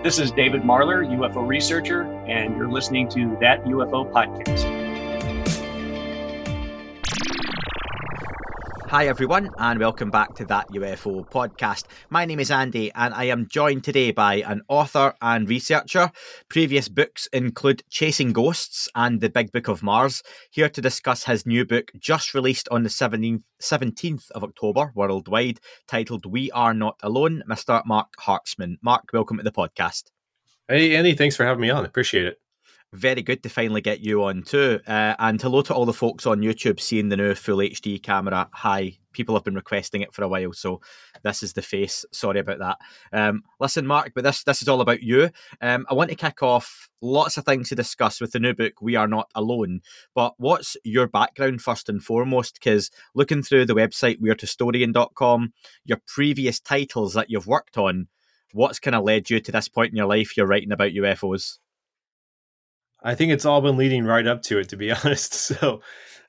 This is David Marler, UFO researcher, and you're listening to That UFO Podcast. Hi, everyone, and welcome back to That UFO podcast. My name is Andy, and I am joined today by an author and researcher. Previous books include Chasing Ghosts and The Big Book of Mars. Here to discuss his new book, just released on the 17th of October worldwide, titled We Are Not Alone, Mr. Marc Hartzman. Marc, welcome to the podcast. Hey, Andy, thanks for having me on. Appreciate it very good to finally get you on too. Uh, and hello to all the folks on YouTube seeing the new full HD camera. Hi, people have been requesting it for a while, so this is the face. Sorry about that. Um, listen, Marc, but this this is all about you. Um, I want to kick off lots of things to discuss with the new book. We are not alone. But what's your background first and foremost? Because looking through the website weirdhistorian.com, your previous titles that you've worked on, what's kind of led you to this point in your life? You're writing about UFOs. I think it's all been leading right up to it, to be honest. So,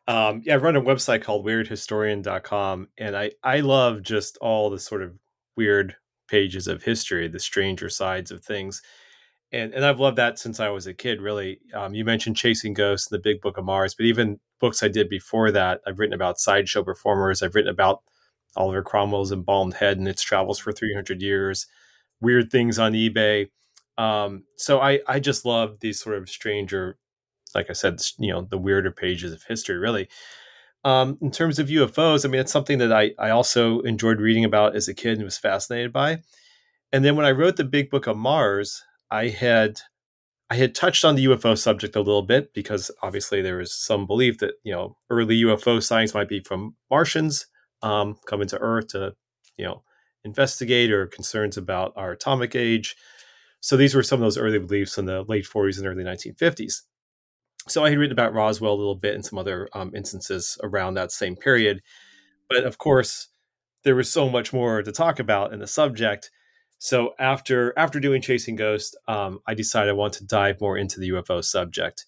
um, yeah, I run a website called weirdhistorian.com, and I, I love just all the sort of weird pages of history, the stranger sides of things. And, and I've loved that since I was a kid, really. Um, you mentioned Chasing Ghosts and the Big Book of Mars, but even books I did before that, I've written about sideshow performers. I've written about Oliver Cromwell's embalmed head and its travels for 300 years, weird things on eBay um, so I I just love these sort of stranger, like I said, you know, the weirder pages of history. Really, um, in terms of UFOs, I mean, it's something that I I also enjoyed reading about as a kid and was fascinated by. And then when I wrote the Big Book of Mars, I had I had touched on the UFO subject a little bit because obviously there was some belief that you know early UFO sightings might be from Martians um, coming to Earth to you know investigate or concerns about our atomic age. So these were some of those early beliefs in the late 40s and early 1950s. So I had written about Roswell a little bit and some other um, instances around that same period. But of course, there was so much more to talk about in the subject. So after after doing Chasing Ghost, um, I decided I want to dive more into the UFO subject,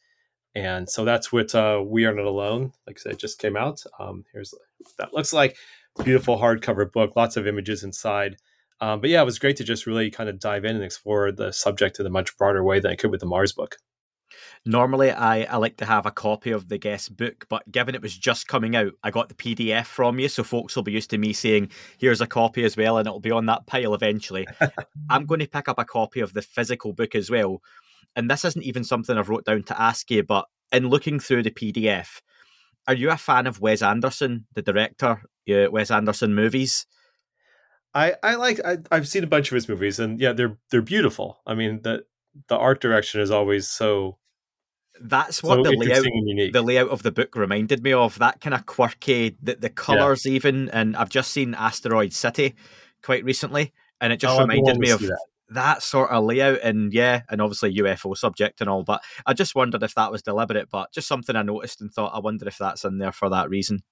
and so that's what uh, We Are Not Alone. Like I said, just came out. Um, here's what that looks like. Beautiful hardcover book, lots of images inside. Um, but yeah, it was great to just really kind of dive in and explore the subject in a much broader way than I could with the Mars book. Normally, I, I like to have a copy of the guest book, but given it was just coming out, I got the PDF from you, so folks will be used to me saying, "Here's a copy as well," and it'll be on that pile eventually. I'm going to pick up a copy of the physical book as well, and this isn't even something I've wrote down to ask you, but in looking through the PDF, are you a fan of Wes Anderson, the director, uh, Wes Anderson movies? I I like I, have seen a bunch of his movies, and yeah, they're they're beautiful. I mean, the the art direction is always so. That's what so the layout the layout of the book reminded me of. That kind of quirky, the the colors yeah. even, and I've just seen Asteroid City quite recently, and it just oh, reminded me of. That. that sort of layout and yeah and obviously ufo subject and all but i just wondered if that was deliberate but just something i noticed and thought i wonder if that's in there for that reason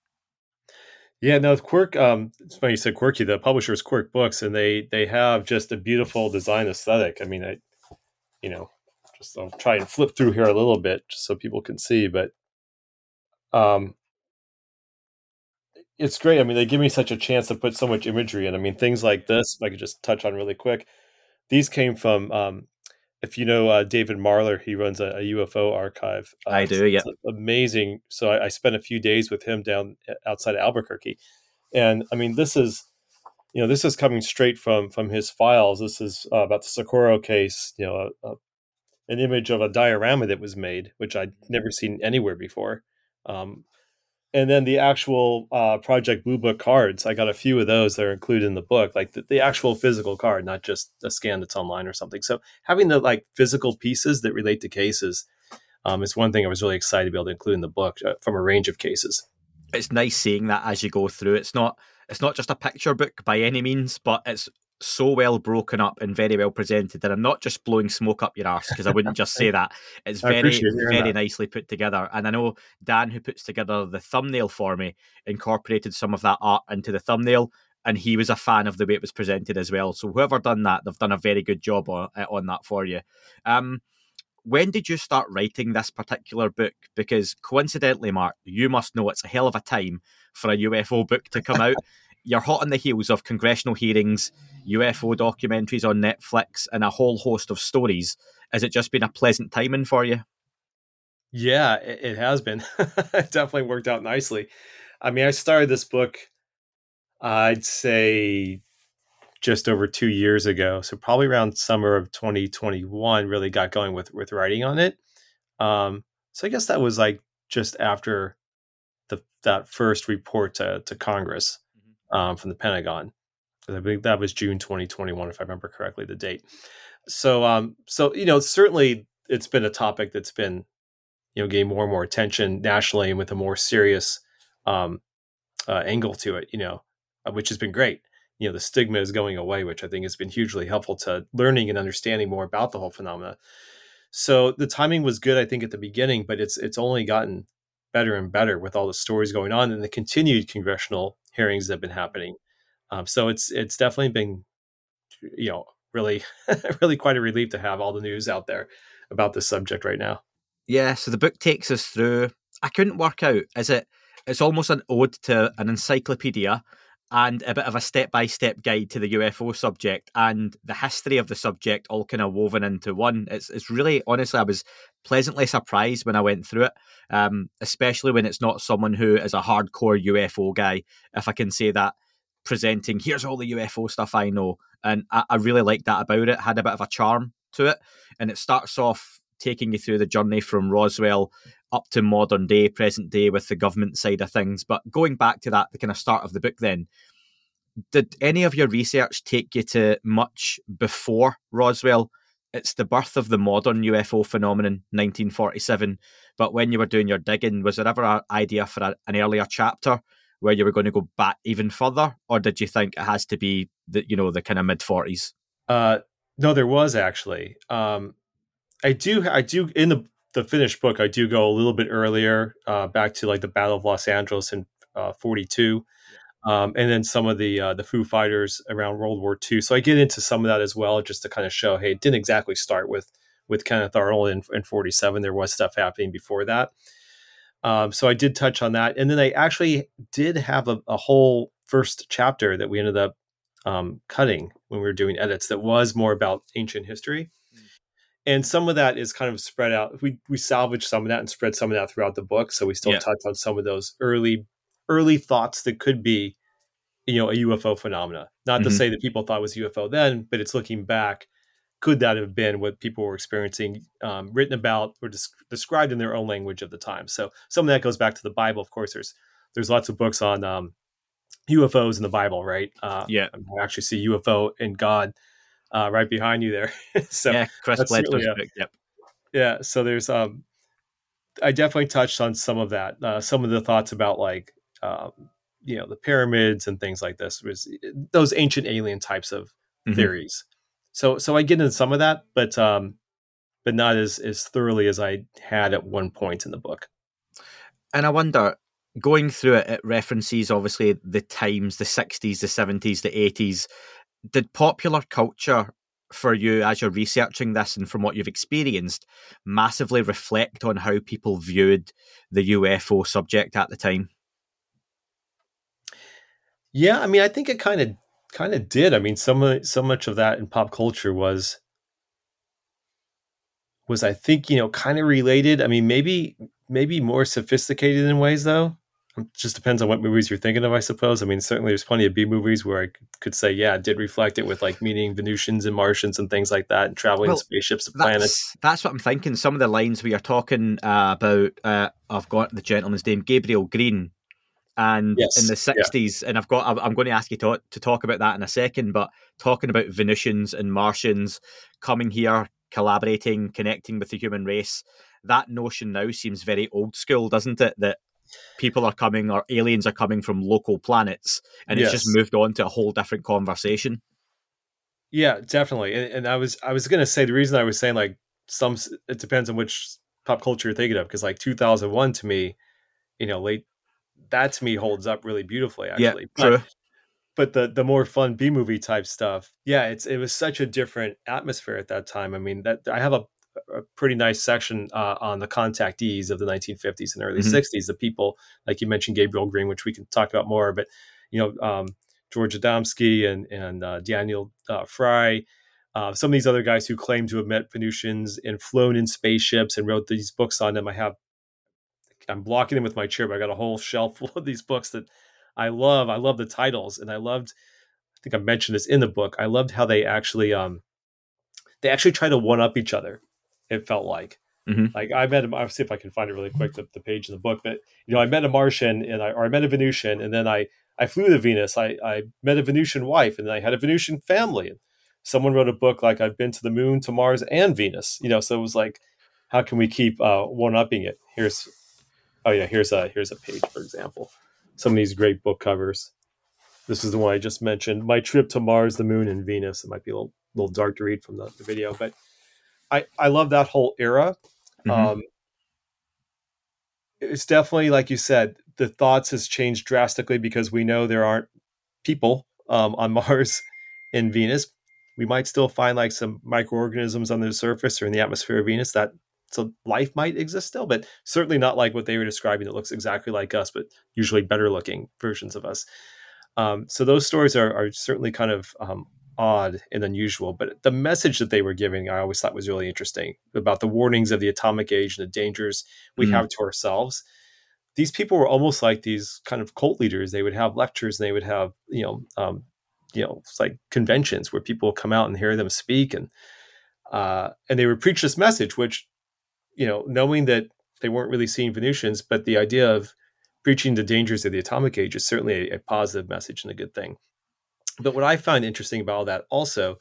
yeah, no, Quirk. Um, it's funny you said quirky. The publisher is Quirk Books, and they they have just a beautiful design aesthetic. I mean, I, you know, just I'll try and flip through here a little bit just so people can see, but, um, it's great. I mean, they give me such a chance to put so much imagery in. I mean, things like this, I could just touch on really quick. These came from um, if you know uh, David Marler, he runs a, a UFO archive. Uh, I do, yeah. Amazing. So I, I, spent a few days with him down uh, outside of Albuquerque, and I mean, this is, you know, this is coming straight from from his files. This is uh, about the Socorro case. You know, a, a, an image of a diorama that was made, which I'd never seen anywhere before. Um, and then the actual uh, Project Blue Book cards. I got a few of those that are included in the book, like the, the, actual physical card, not just a scan that's online or something. So having the like physical pieces that relate to cases um, is one thing I was really excited to be able to include in the book uh, from a range of cases. It's nice seeing that as you go through. It's not it's not just a picture book by any means, but it's so well broken up and very well presented that I'm not just blowing smoke up your arse because I wouldn't just say that. It's very, very that. nicely put together. And I know Dan, who puts together the thumbnail for me, incorporated some of that art into the thumbnail. And he was a fan of the way it was presented as well. So whoever done that, they've done a very good job on, uh, on that for you. Um, when did you start writing this particular book? Because coincidentally, Marc, you must know it's a hell of a time for a UFO book to come out. you're hot on the heels of congressional hearings, UFO documentaries on Netflix, and a whole host of stories. Has it just been a pleasant timing for you? Yeah, it, has been. it definitely worked out nicely. I mean, I started this book, I'd say just over two years ago. So probably around summer of 2021, really got going with with writing on it. Um, so I guess that was like just after the that first report to, to Congress. Um, from the Pentagon. I think that was June 2021, if I remember correctly, the date. So, um, so you know, certainly it's been a topic that's been, you know, getting more and more attention nationally and with a more serious um, uh, angle to it. You know, uh, which has been great. You know, the stigma is going away, which I think has been hugely helpful to learning and understanding more about the whole phenomena. So the timing was good, I think, at the beginning, but it's it's only gotten better and better with all the stories going on and the continued congressional hearings that have been happening. Um, so it's it's definitely been, you know, really really quite a relief to have all the news out there about this subject right now. Yeah. So the book takes us through. I couldn't work out. Is it? It's almost an ode to an encyclopedia and a bit of a step by step guide to the UFO subject and the history of the subject all kind of woven into one. It's it's really honestly I was pleasantly surprised when I went through it, um, especially when it's not someone who is a hardcore UFO guy, if I can say that. Presenting here's all the UFO stuff I know, and I, I really liked that about it. Had a bit of a charm to it, and it starts off taking you through the journey from Roswell up to modern day, present day with the government side of things. But going back to that, the kind of start of the book, then, did any of your research take you to much before Roswell? It's the birth of the modern UFO phenomenon, 1947. But when you were doing your digging, was there ever an idea for a, an earlier chapter where you were going to go back even further, or did you think it has to be the you know the kind of mid 40s? Uh, no, there was actually. Um, I do, I do in the the finished book, I do go a little bit earlier, uh, back to like the Battle of Los Angeles in uh, 42. Um, and then some of the uh, the Foo Fighters around World War II. So I get into some of that as well, just to kind of show, hey, it didn't exactly start with with Kenneth Arnold in, in 47. There was stuff happening before that. Um, so I did touch on that, and then I actually did have a, a whole first chapter that we ended up um, cutting when we were doing edits that was more about ancient history and some of that is kind of spread out. We we salvaged some of that and spread some of that throughout the book, so we still yeah. touch on some of those early early thoughts that could be, you know, a UFO phenomena. Not mm-hmm. to say that people thought it was UFO then, but it's looking back. Could that have been what people were experiencing, um, written about or des- described in their own language of the time? So some of that goes back to the Bible. Of course, there's there's lots of books on um, UFOs in the Bible, right? Uh, yeah, I actually see UFO of God uh, right behind you there. so yeah, Chris Bledsoe's book. Yep. Yeah, so there's um, I definitely touched on some of that. Uh, some of the thoughts about like um, you know the pyramids and things like this was those ancient alien types of mm-hmm. theories. So so I get into some of that, but um, but not as as thoroughly as I had at one point in the book. And I wonder, going through it, it references obviously the times, the 60s, the 70s, the 80s, did popular culture for you as you're researching this and from what you've experienced massively reflect on how people viewed the UFO subject at the time? Yeah, I mean, I think it kind of kind of did. I mean, some so much of that in pop culture was was I think you know kind of related. I mean, maybe maybe more sophisticated in ways though. It just depends on what movies you're thinking of, I suppose. I mean, certainly there's plenty of B movies where I could say, yeah, it did reflect it with like meeting Venusians and Martians and things like that, and traveling well, in spaceships to planets. That's what I'm thinking. Some of the lines we are talking uh, about, uh, I've got the gentleman's name, Gabriel Green, and yes, in the 60s, yeah. and I've got, I'm going to ask you to, to talk about that in a second, but talking about Venusians and Martians coming here, collaborating, connecting with the human race. That notion now seems very old school, doesn't it? That people are coming or aliens are coming from local planets and yes. it's just moved on to a whole different conversation yeah definitely and, and i was i was gonna say the reason i was saying like some it depends on which pop culture you're thinking of because like 2001 to me you know late that to me holds up really beautifully actually yeah, true. But, but the the more fun B movie type stuff, yeah, it's it was such a different atmosphere at that time. I mean, that I have a a pretty nice section uh, on the contactees of the 1950s and early mm-hmm. 60s. The people, like you mentioned, Gabriel Green, which we can talk about more. But you know, um, George Adamski and and uh, Daniel uh, Fry, uh, some of these other guys who claim to have met Venusians and flown in spaceships and wrote these books on them. I have, I'm blocking them with my chair, but I got a whole shelf full of these books that I love. I love the titles, and I loved. I think I mentioned this in the book. I loved how they actually, um, they actually try to one up each other. It felt like. Mm-hmm. Like I met him. I'll see if I can find it really quick. The, the page in the book, but you know, I met a Martian and I or I met a Venusian, and then I I flew to Venus. I I met a Venusian wife, and then I had a Venusian family. And someone wrote a book like I've been to the moon, to Mars, and Venus. You know, so it was like, how can we keep uh, one upping it? Here's, oh yeah, here's a here's a page for example. Some of these great book covers. This is the one I just mentioned. My trip to Mars, the moon, and Venus. It might be a little, little dark to read from the, the video, but I I love that whole era. Mm-hmm. Um, it's definitely like you said, the thoughts has changed drastically because we know there aren't people um, on Mars and Venus, we might still find like some microorganisms on the surface or in the atmosphere of Venus that so life might exist still, but certainly not like what they were describing. It looks exactly like us, but usually better looking versions of us. Um, so those stories are, are certainly kind of um, odd and unusual. But the message that they were giving, I always thought was really interesting about the warnings of the atomic age and the dangers we mm. have to ourselves. These people were almost like these kind of cult leaders. They would have lectures and they would have, you know, um, you know, it's like conventions where people come out and hear them speak, and uh, and they would preach this message, which, you know, knowing that they weren't really seeing Venusians, but the idea of preaching the dangers of the atomic age is certainly a, a positive message and a good thing. But what I find interesting about all that also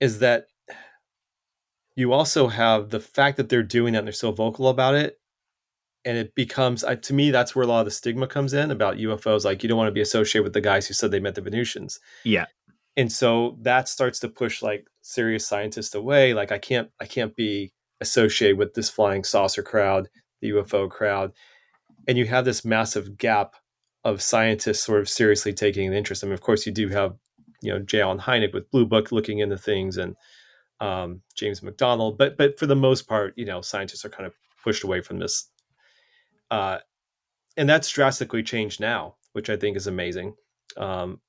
is that you also have the fact that they're doing that and they're so vocal about it and it becomes uh, to me that's where a lot of the stigma comes in about UFOs. Like you don't want to be associated with the guys who said they met the Venusians. Yeah, and so that starts to push like serious scientists away. Like I can't I can't be associated with this flying saucer crowd, the UFO crowd, and you have this massive gap of scientists sort of seriously taking an interest. I mean, of course, you do have you know J. Allen Hynek with Blue Book looking into things and um, James McDonald, but but for the most part, you know, scientists are kind of pushed away from this uh, and that's drastically changed now, which I think is amazing. Um,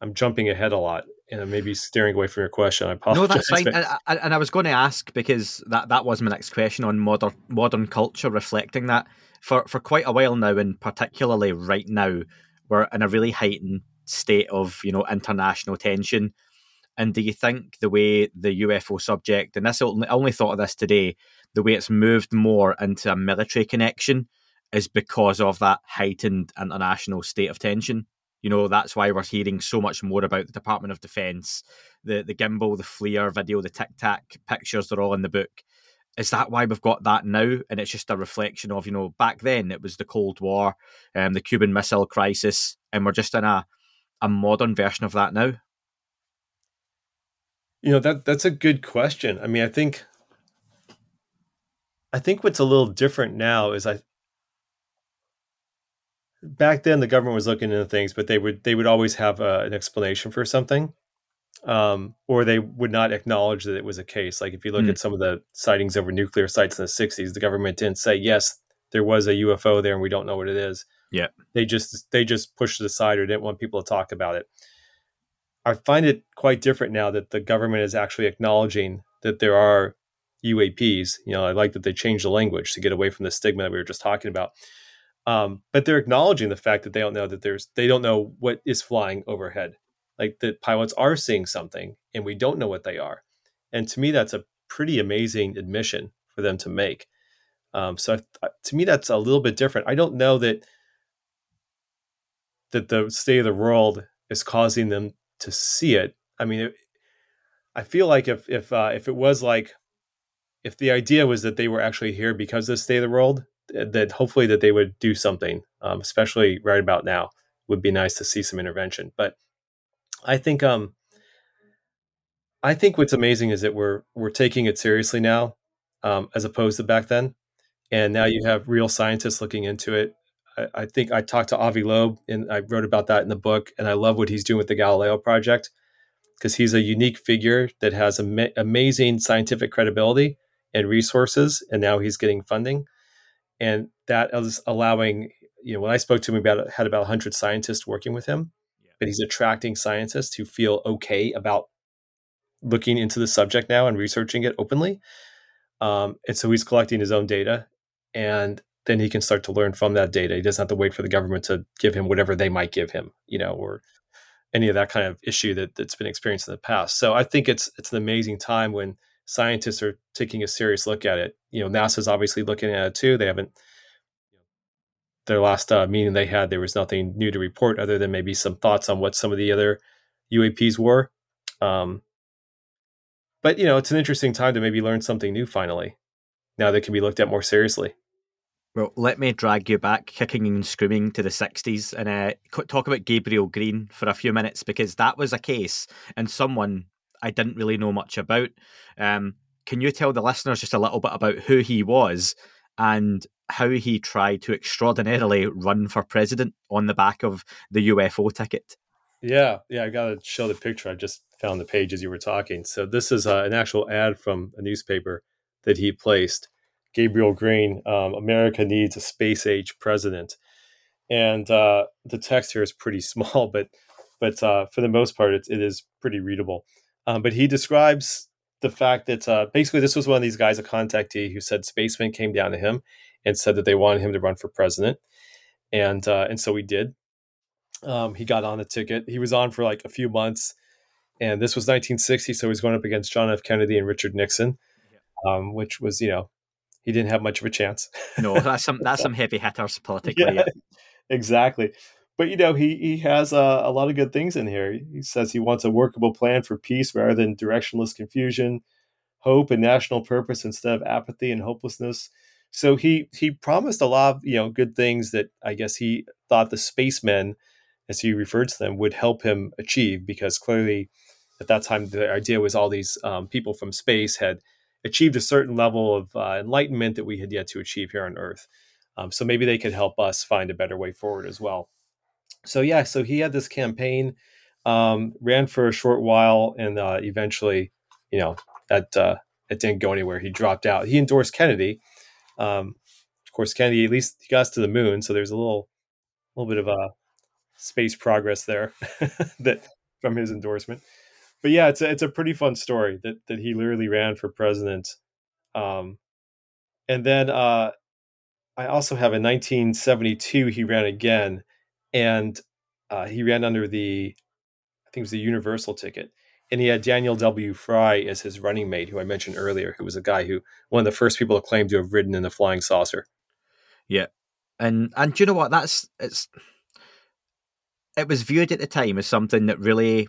I'm jumping ahead a lot and I'm maybe steering away from your question. I apologize. No, that's fine. And, and, I was going to ask because that, that was my next question on modern modern culture reflecting that for for quite a while now, and particularly right now, we're in a really heightened state of you know international tension. And do you think the way the UFO subject, and this I only thought of this today, the way it's moved more into a military connection is because of that heightened international state of tension. You know, that's why we're hearing so much more about the Department of Defense, the the gimbal, the FLIR video, the Tic Tac pictures, they're all in the book. Is that why we've got that now? And it's just a reflection of, you know, back then it was the Cold War, um, the Cuban Missile Crisis, and we're just in a, a modern version of that now? You know, that that's a good question. I mean, I think I think what's a little different now is I back then the government was looking into things, but they would they would always have uh, an explanation for something, um, or they would not acknowledge that it was a case. Like if you look mm. at some of the sightings over nuclear sites in the '60s, the government didn't say yes, there was a UFO there, and we don't know what it is. Yeah, they just they just pushed it aside or didn't want people to talk about it. I find it quite different now that the government is actually acknowledging that there are UAPs. You know, I like that they changed the language to get away from the stigma that we were just talking about. Um, but they're acknowledging the fact that they don't know that there's they don't know what is flying overhead. Like the pilots are seeing something and we don't know what they are. And to me, that's a pretty amazing admission for them to make. Um, so I, to me, that's a little bit different. I don't know that that the state of the world is causing them to see it. I mean, it, I feel like if if uh, if it was like if the idea was that they were actually here because of the state of the world, that hopefully that they would do something, um, especially right about now. Would be nice to see some intervention. But I think um, I think what's amazing is that we're we're taking it seriously now, um, as opposed to back then. And now you have real scientists looking into it. I, I think I talked to Avi Loeb and I wrote about that in the book, and I love what he's doing with the Galileo project because he's a unique figure that has am- amazing scientific credibility and resources, and now he's getting funding, and that is allowing. You know, when I spoke to him about had about 100 scientists working with him, yeah. but he's attracting scientists who feel okay about looking into the subject now and researching it openly. Um, and so he's collecting his own data, and then he can start to learn from that data. He doesn't have to wait for the government to give him whatever they might give him, you know, or any of that kind of issue that, that's been experienced in the past. So I think it's it's an amazing time when scientists are taking a serious look at it. You know, NASA's obviously looking at it too. They haven't their last uh, meeting they had, there was nothing new to report other than maybe some thoughts on what some of the other UAPs were. Um, but you know, it's an interesting time to maybe learn something new finally. Now that can be looked at more seriously. Well, let me drag you back, kicking and screaming to the 60s and uh, talk about Gabriel Green for a few minutes because that was a case and someone I didn't really know much about. Um, can you tell the listeners just a little bit about who he was and how he tried to extraordinarily run for president on the back of the UFO ticket? Yeah, yeah, I got to show the picture. I just found the page as you were talking. So this is uh, an actual ad from a newspaper that he placed. Gabriel Green, um, America needs a space age president, and uh, the text here is pretty small, but but uh, for the most part, it is pretty readable. Um, but he describes the fact that uh, basically this was one of these guys, a contactee, who said spacemen came down to him and said that they wanted him to run for president, and uh, and so he did. Um, he got on the ticket. He was on for like a few months, and this was 1960, so he was going up against John F. Kennedy and Richard Nixon, um, which was you know he didn't have much of a chance. no, that's some that's some heavy hitters politically. Yeah, exactly. But you know he he has uh, a lot of good things in here. He says he wants a workable plan for peace rather than directionless confusion, hope and national purpose instead of apathy and hopelessness. So he he promised a lot of you know good things that I guess he thought the spacemen, as he referred to them, would help him achieve because clearly at that time the idea was all these um, people from space had achieved a certain level of uh, enlightenment that we had yet to achieve here on Earth. Um, so maybe they could help us find a better way forward as well. So yeah, so he had this campaign, um, ran for a short while, and uh, eventually, you know, that uh, it didn't go anywhere. He dropped out. He endorsed Kennedy, um, of course, Kennedy at least he got us to the moon, so there's a little, little bit of a space progress there that from his endorsement. But yeah, it's a, it's a pretty fun story that that he literally ran for president. Um, and then uh, I also have in 1972 he ran again, and uh, he ran under the I think it was the Universal ticket, and he had Daniel W. Fry as his running mate, who I mentioned earlier, who was a guy who one of the first people to claim to have ridden in the flying saucer. Yeah, and and do you know what? That's it's it was viewed at the time as something that really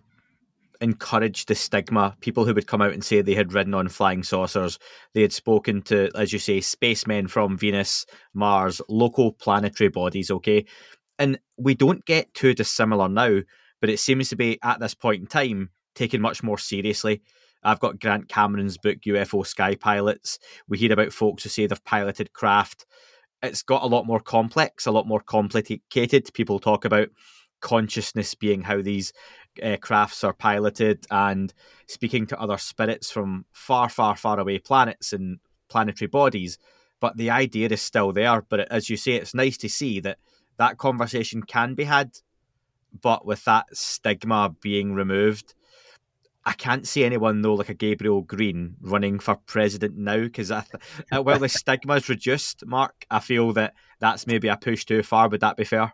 encouraged the stigma. People who would come out and say they had ridden on flying saucers, they had spoken to, as you say, spacemen from Venus, Mars, local planetary bodies. Okay, and we don't get too dissimilar now, but it seems to be at this point in time taken much more seriously. I've got Grant Cameron's book, UFO Sky Pilots. We hear about folks who say they've piloted craft. It's got a lot more complex, a lot more complicated. People talk about consciousness being how these uh, crafts are piloted and speaking to other spirits from far, far, far away planets and planetary bodies. But the idea is still there. But as you say, it's nice to see that that conversation can be had, but with that stigma being removed I can't see anyone though like a Gabriel Green running for president now because th- uh, while the stigma is reduced, Marc, I feel that that's maybe a push too far. Would that be fair?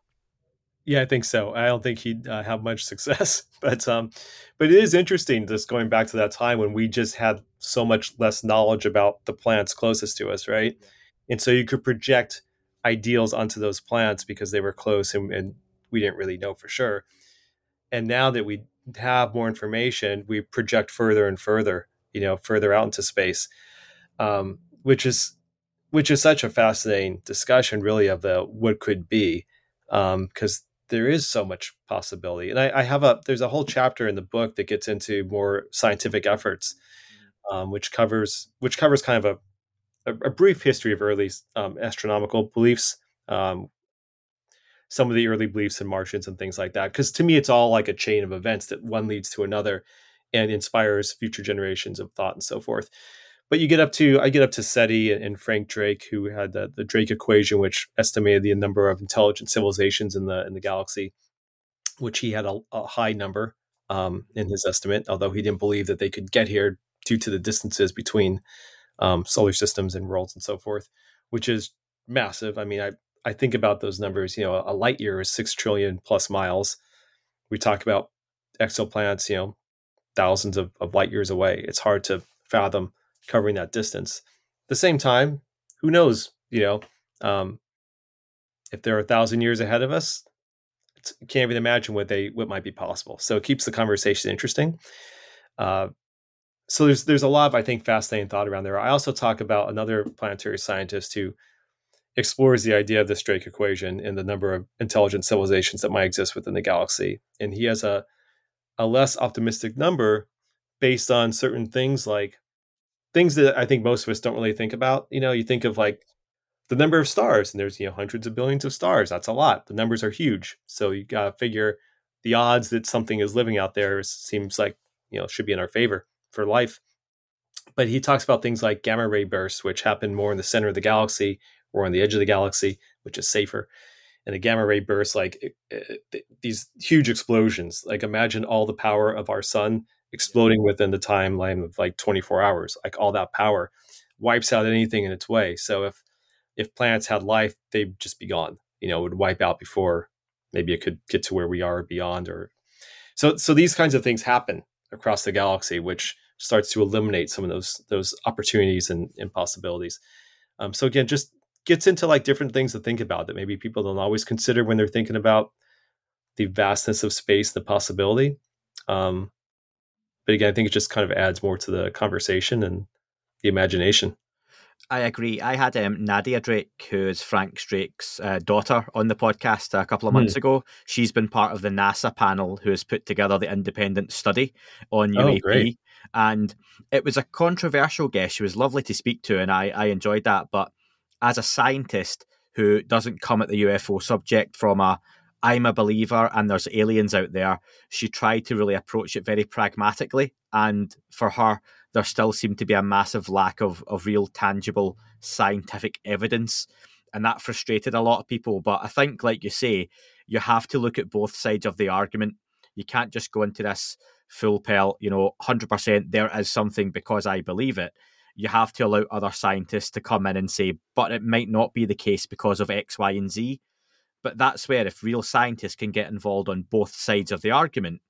Yeah, I think so. I don't think he'd uh, have much success, but um, but it is interesting just going back to that time when we just had so much less knowledge about the plants closest to us, right? And so you could project ideals onto those plants because they were close and, and we didn't really know for sure. And now that we have more information, we project further and further, you know, further out into space, um, which is which is such a fascinating discussion, really, of the what could be, because um, there is so much possibility. And I, I, have a there's a whole chapter in the book that gets into more scientific efforts, um, which covers which covers kind of a a, a brief history of early um, astronomical beliefs, um, some of the early beliefs in Martians and things like that. Because to me, it's all like a chain of events that one leads to another and inspires future generations of thought and so forth. But you get up to, I get up to SETI and, Frank Drake, who had the, the Drake equation, which estimated the number of intelligent civilizations in the in the galaxy. which he had a, a high number um, in his estimate, although he didn't believe that they could get here due to the distances between um, solar systems and worlds and so forth, which is massive. I mean, I, I think about those numbers. You know, a light year is six trillion plus miles. We talk about exoplanets, you know, thousands of, of light years away. It's hard to fathom covering that distance. At the same time, who knows? You know, um, if they're a thousand years ahead of us, can't even imagine what they what might be possible. So it keeps the conversation interesting. Uh, so there's there's a lot of I think fascinating thought around there. I also talk about another planetary scientist who explores the idea of the Drake equation and the number of intelligent civilizations that might exist within the galaxy, and he has a a less optimistic number based on certain things like things that I think most of us don't really think about. You know, you think of like the number of stars, and there's you know hundreds of billions of stars. That's a lot. The numbers are huge, so you got to figure the odds that something is living out there seems like you know should be in our favor for life. But he talks about things like gamma ray bursts, which happen more in the center of the galaxy or on the edge of the galaxy, which is safer. And a gamma ray burst, like eh, eh, it, it, these huge explosions, like imagine all the power of our sun exploding within the timeline of like 24 hours. Like all that power wipes out anything in its way. So if if planets had life, they'd just be gone. You know, it would wipe out before maybe it could get to where we are beyond or so so these kinds of things happen across the galaxy, which starts to eliminate some of those those opportunities and, and possibilities. Um, so again, just gets into like different things to think about that maybe people don't always consider when they're thinking about the vastness of space, the possibility. Um, but again, I think it just kind of adds more to the conversation and the imagination. I agree. I had um, Nadia Drake, who is Frank Drake's uh, daughter, on the podcast a couple of months hmm. ago. She's been part of the NASA panel who has put together the independent study on UAP. Oh, and it was a controversial guest. She was lovely to speak to, and I, I enjoyed that. But as a scientist who doesn't come at the UFO subject from a I'm a believer and there's aliens out there, she tried to really approach it very pragmatically. And for her, there still seemed to be a massive lack of, of real tangible scientific evidence. And that frustrated a lot of people. But I think, like you say, you have to look at both sides of the argument. You can't just go into this full pelt, you know, 100% there is something because I believe it. You have to allow other scientists to come in and say, but it might not be the case because of X, Y, and Z. But that's where, if real scientists can get involved on both sides of the argument,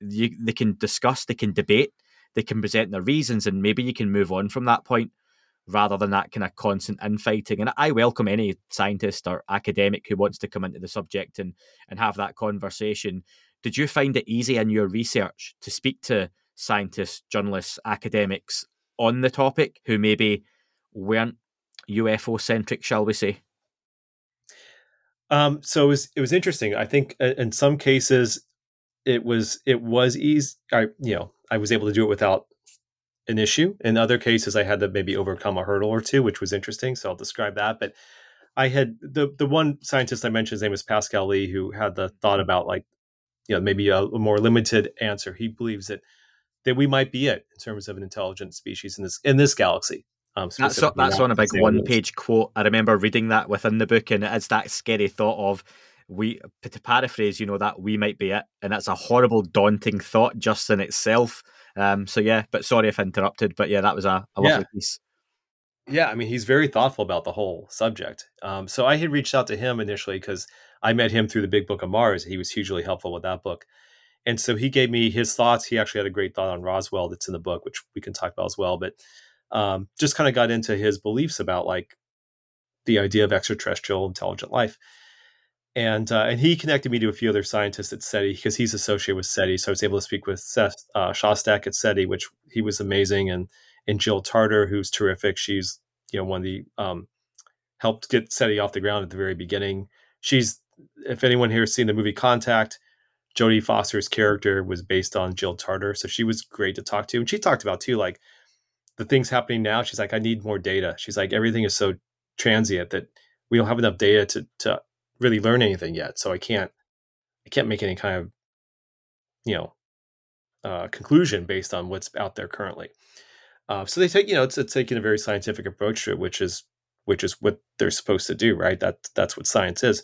you, they can discuss, they can debate, they can present their reasons, and maybe you can move on from that point rather than that kind of constant infighting. And I welcome any scientist or academic who wants to come into the subject and, and have that conversation. Did you find it easy in your research to speak to scientists, journalists, academics on the topic who maybe weren't UFO centric, shall we say? Um, so it was it was interesting. I think uh, in some cases it was it was easy. I you know I was able to do it without an issue. In other cases, I had to maybe overcome a hurdle or two, which was interesting. So I'll describe that. But I had the the one scientist I mentioned, his name was Pascal Lee, who had the thought about like, you know, maybe a, a more limited answer. He believes that that we might be it in terms of an intelligent species in this in this galaxy. Um, that's that's on a big one page quote. I remember reading that within the book, and it's that scary thought of we to paraphrase, you know, that we might be it, and that's a horrible, daunting thought just in itself. Um, so yeah, but sorry if I interrupted, but yeah, that was a, a lovely yeah. piece. Yeah, I mean, he's very thoughtful about the whole subject. Um, so I had reached out to him initially because I met him through the Big Book of Mars. He was hugely helpful with that book. And so he gave me his thoughts. He actually had a great thought on Roswell that's in the book, which we can talk about as well. But um, just kind of got into his beliefs about like the idea of extraterrestrial intelligent life and uh, and he connected me to a few other scientists at SETI because he's associated with SETI. So I was able to speak with Seth uh, Shostak at SETI, which he was amazing, and and Jill Tarter, who's terrific. She's you know one of the um, helped get SETI off the ground at the very beginning. She's if anyone here has seen the movie Contact, Jodie Foster's character was based on Jill Tarter, so she was great to talk to, and she talked about too like the things happening now. She's like, I need more data. She's like, everything is so transient that we don't have enough data to to really learn anything yet. So I can't I can't make any kind of you know uh, conclusion based on what's out there currently. Uh, so they take you know it's, it's taking a very scientific approach to it, which is which is what they're supposed to do, right? That that's what science is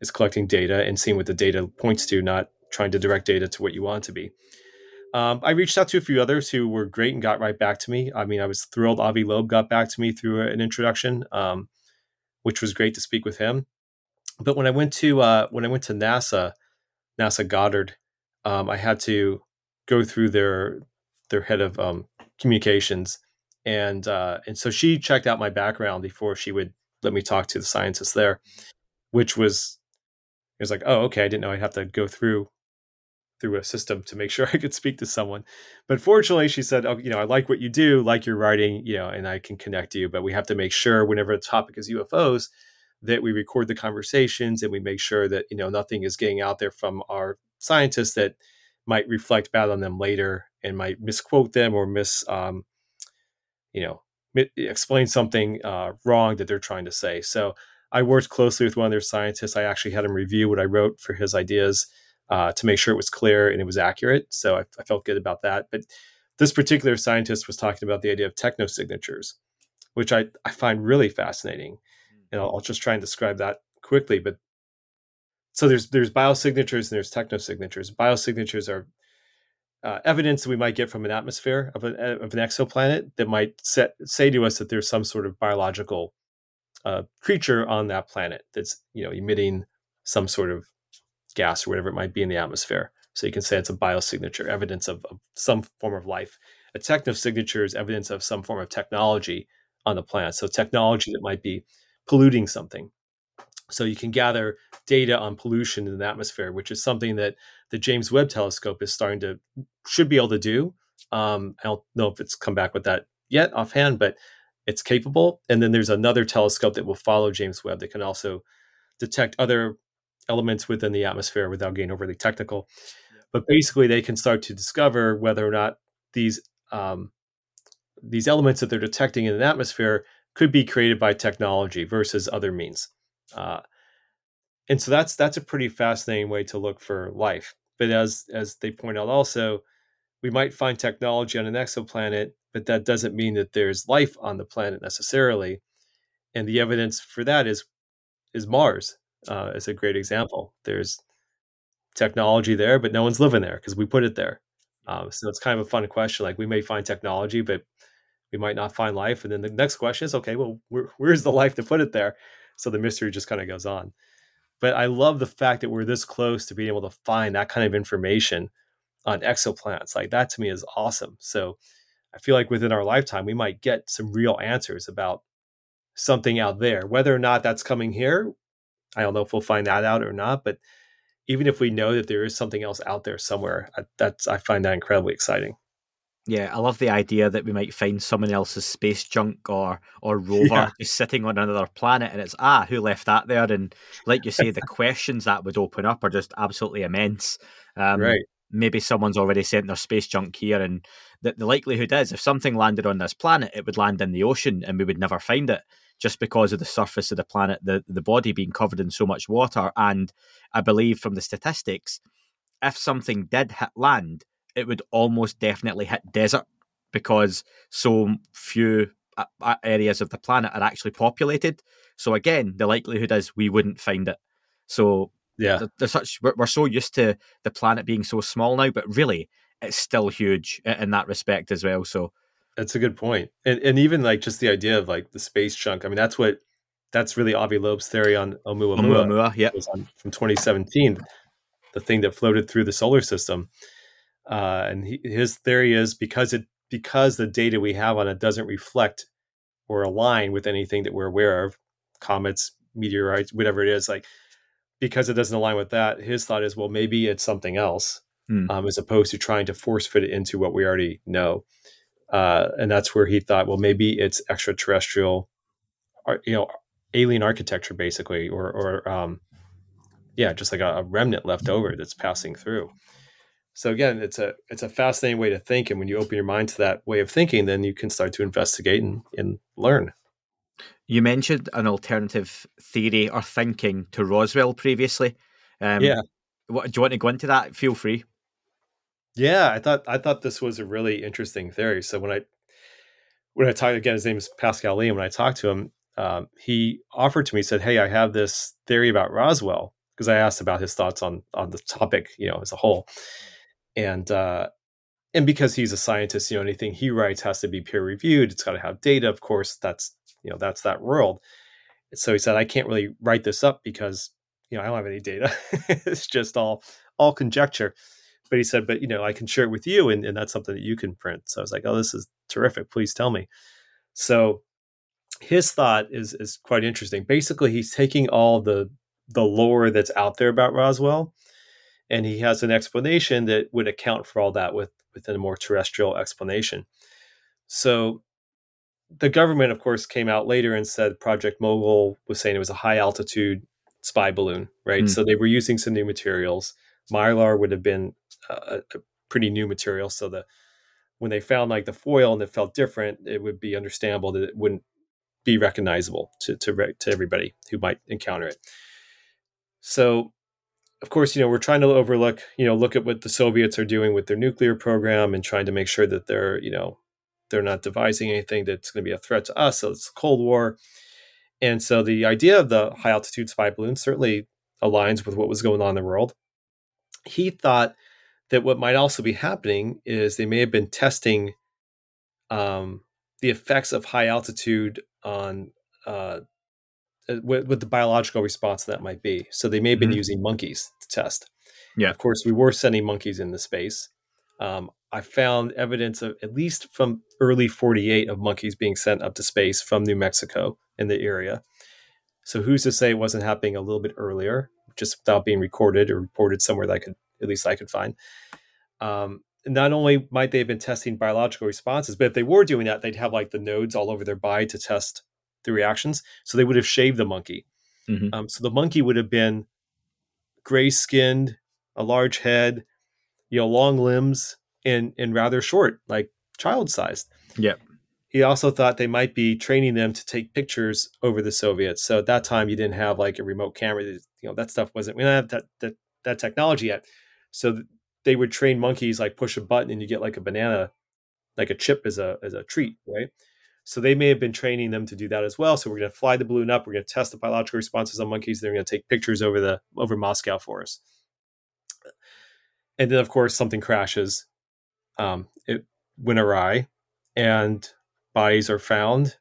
is collecting data and seeing what the data points to, not trying to direct data to what you want to be. Um, I reached out to a few others who were great and got right back to me. I mean, I was thrilled. Avi Loeb got back to me through an introduction, um, which was great to speak with him. But when I went to uh, when I went to NASA, NASA Goddard, um, I had to go through their their head of um, communications, and uh, and so she checked out my background before she would let me talk to the scientists there, which was it was like, oh, okay, I didn't know I'd have to go through through a system to make sure I could speak to someone. But fortunately, she said, "Oh, you know, I like what you do, like your writing, you know, and I can connect you. But we have to make sure whenever the topic is UFOs that we record the conversations and we make sure that you know nothing is getting out there from our scientists that might reflect bad on them later and might misquote them or miss, um, you know, explain something uh, wrong that they're trying to say." So. I worked closely with one of their scientists. I actually had him review what I wrote for his ideas uh, to make sure it was clear and it was accurate. So I, I, felt good about that. But this particular scientist was talking about the idea of technosignatures, which I, I find really fascinating. And I'll, I'll just try and describe that quickly. But so there's there's biosignatures and there's technosignatures. Biosignatures are uh, evidence that we might get from an atmosphere of, a, of an exoplanet that might set, say to us that there's some sort of biological uh, creature on that planet that's you know emitting some sort of gas or whatever it might be in the atmosphere. So you can say it's a biosignature, evidence of, of some form of life. A technosignature is evidence of some form of technology on the planet. So technology that might be polluting something. So you can gather data on pollution in the atmosphere, which is something that the James Webb Telescope is starting to should be able to do. Um, I don't know if it's come back with that yet offhand, but it's capable. And then there's another telescope that will follow James Webb that can also detect other elements within the atmosphere without getting overly technical. But basically, they can start to discover whether or not these um, these elements that they're detecting in an atmosphere could be created by technology versus other means. Uh, and so that's that's a pretty fascinating way to look for life. But as as they point out, also we might find technology on an exoplanet, but that doesn't mean that there's life on the planet necessarily. And the evidence for that is is Mars uh, is a great example. There's technology there, but no one's living there because we put it there. Um, so it's kind of a fun question. Like we may find technology, but we might not find life. And then the next question is, okay, well, where, where's the life to put it there? So the mystery just kind of goes on. But I love the fact that we're this close to being able to find that kind of information on exoplanets. Like that to me is awesome. So I feel like within our lifetime, we might get some real answers about something out there. Whether or not that's coming here, I don't know if we'll find that out or not, but even if we know that there is something else out there somewhere, that's I find that incredibly exciting. Yeah, I love the idea that we might find someone else's space junk or or rover yeah. just sitting on another planet, and it's ah, who left that there? And like you say, the questions that would open up are just absolutely immense. Um, right. Maybe someone's already sent their space junk here, and the, the likelihood is, if something landed on this planet, it would land in the ocean, and we would never find it just because of the surface of the planet, the, the body being covered in so much water. And I believe from the statistics, if something did hit land, it would almost definitely hit desert because so few uh, uh, areas of the planet are actually populated. So again, the likelihood is we wouldn't find it. So yeah, there's such we're, we're so used to the planet being so small now, but really it's still huge in that respect as well. So that's a good point. And and even like just the idea of like the space chunk. I mean, that's what that's really Avi Loeb's theory on Oumuamua. Oumuamua, yeah, from 2017, the thing that floated through the solar system. Uh, and he, his theory is because it because the data we have on it doesn't reflect or align with anything that we're aware of, comets, meteorites, whatever it is, like because it doesn't align with that. His thought is, well, maybe it's something else, mm. um, as opposed to trying to force fit it into what we already know. Uh, and that's where he thought, well, maybe it's extraterrestrial, you know, alien architecture, basically, or, or um, yeah, just like a, a, remnant left over that's passing through. So again, it's a it's a fascinating way to think, and when you open your mind to that way of thinking, then you can start to investigate and, and learn. You mentioned an alternative theory or thinking to Roswell previously. Um, yeah. What, do you want to go into that? Feel free. Yeah, I thought I thought this was a really interesting theory. So when I when I talked again, his name is Pascal Lee. And when I talked to him, um, he offered to me, said, "Hey, I have this theory about Roswell. because I asked about his thoughts on on the topic, you know, as a whole, and uh, and because he's a scientist, you know, anything he writes has to be peer reviewed. It's got to have data, of course. That's you know that's that world. So he said, I can't really write this up because you know I don't have any data. it's just all all conjecture. But he said, but you know, I can share it with you, and, and that's something that you can print. So I was like, oh, this is terrific. Please tell me. So his thought is is quite interesting. Basically, he's taking all the the lore that's out there about Roswell, and he has an explanation that would account for all that with within a more terrestrial explanation. So the government, of course, came out later and said Project Mogul was saying it was a high altitude spy balloon, right? Mm. So they were using some new materials. Mylar would have been a, a pretty new material, so the when they found like the foil and it felt different, it would be understandable that it wouldn't be recognizable to to, to everybody who might encounter it. So, of course, you know we're trying to overlook, you know, look at what the Soviets are doing with their nuclear program and trying to make sure that they're, you know, they're not devising anything that's going to be a threat to us. So it's the Cold War, and so the idea of the high altitude spy balloon certainly aligns with what was going on in the world. He thought that what might also be happening is they may have been testing um, the effects of high altitude on uh, uh with, with, the biological response that might be. So they may have been mm-hmm. using monkeys to test. Yeah. Of course, we were sending monkeys into space. Um, I found evidence of at least from early 48 of monkeys being sent up to space from New Mexico in the area. So who's to say it wasn't happening a little bit earlier, just without being recorded or reported somewhere that I could at least I could find. Um, not only might they have been testing biological responses, but if they were doing that, they'd have like the nodes all over their body to test the reactions. So they would have shaved the monkey. Mm-hmm. Um, so the monkey would have been gray skinned, a large head, you know, long limbs, and and rather short, like child sized. Yeah. He also thought they might be training them to take pictures over the Soviets. So at that time, you didn't have like a remote camera. You know, that stuff wasn't. We don't have that that, that technology yet. So they would train monkeys like push a button and you get like a banana, like a chip as a as a treat, right? So they may have been training them to do that as well. So we're going to fly the balloon up. We're going to test the biological responses on monkeys. They're going to take pictures over the over Moscow for us. And then, of course, something crashes. Um, it went awry, and bodies are found.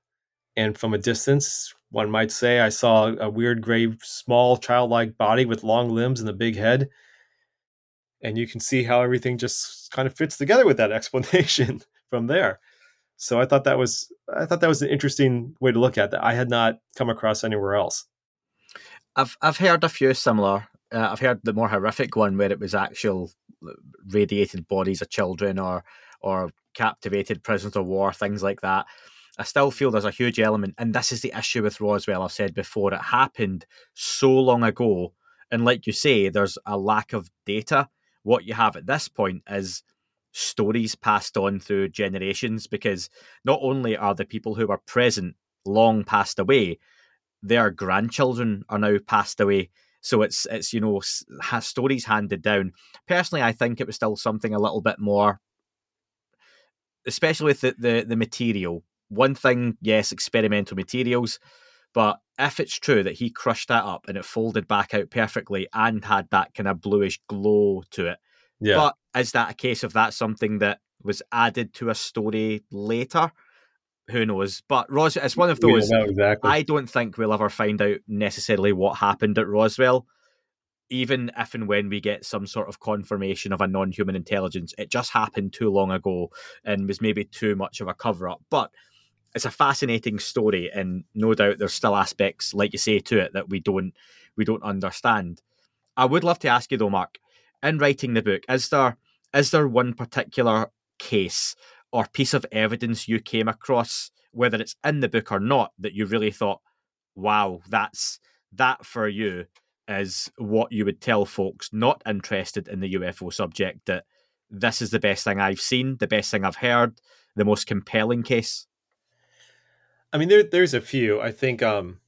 And from a distance, one might say, I saw a weird, gray, small, childlike body with long limbs and a big head and you can see how everything just kind of fits together with that explanation from there so i thought that was i thought that was an interesting way to look at that. I had not come across anywhere else. I've i've heard a few similar uh, i've heard the more horrific one where it was actual uh, radiated bodies of children or or captivated prisoners of war things like that. I still feel there's a huge element, and this is the issue with Roswell. I've said before, it happened so long ago, and like you say, there's a lack of data. What you have at this point is stories passed on through generations because not only are the people who were present long passed away, their grandchildren are now passed away. So it's it's you know has stories handed down. Personally, I think it was still something a little bit more, especially with the the, the material. One thing, yes, experimental materials, but if it's true that he crushed that up and it folded back out perfectly and had that kind of bluish glow to it, yeah. but is that a case of that something that was added to a story later? Who knows? But Ros, it's one of those. exactly. I don't think we'll ever find out necessarily what happened at Roswell. Even if and when we get some sort of confirmation of a non-human intelligence, it just happened too long ago and was maybe too much of a cover-up. But it's a fascinating story, and no doubt there's still aspects, like you say, to it that we don't we don't understand. I would love to ask you though, Marc, in writing the book, is there is there one particular case or piece of evidence you came across, whether it's in the book or not, that you really thought, wow, that's that for you is what you would tell folks not interested in the UFO subject that this is the best thing I've seen, the best thing I've heard, the most compelling case? I mean, there there's a few. I think um,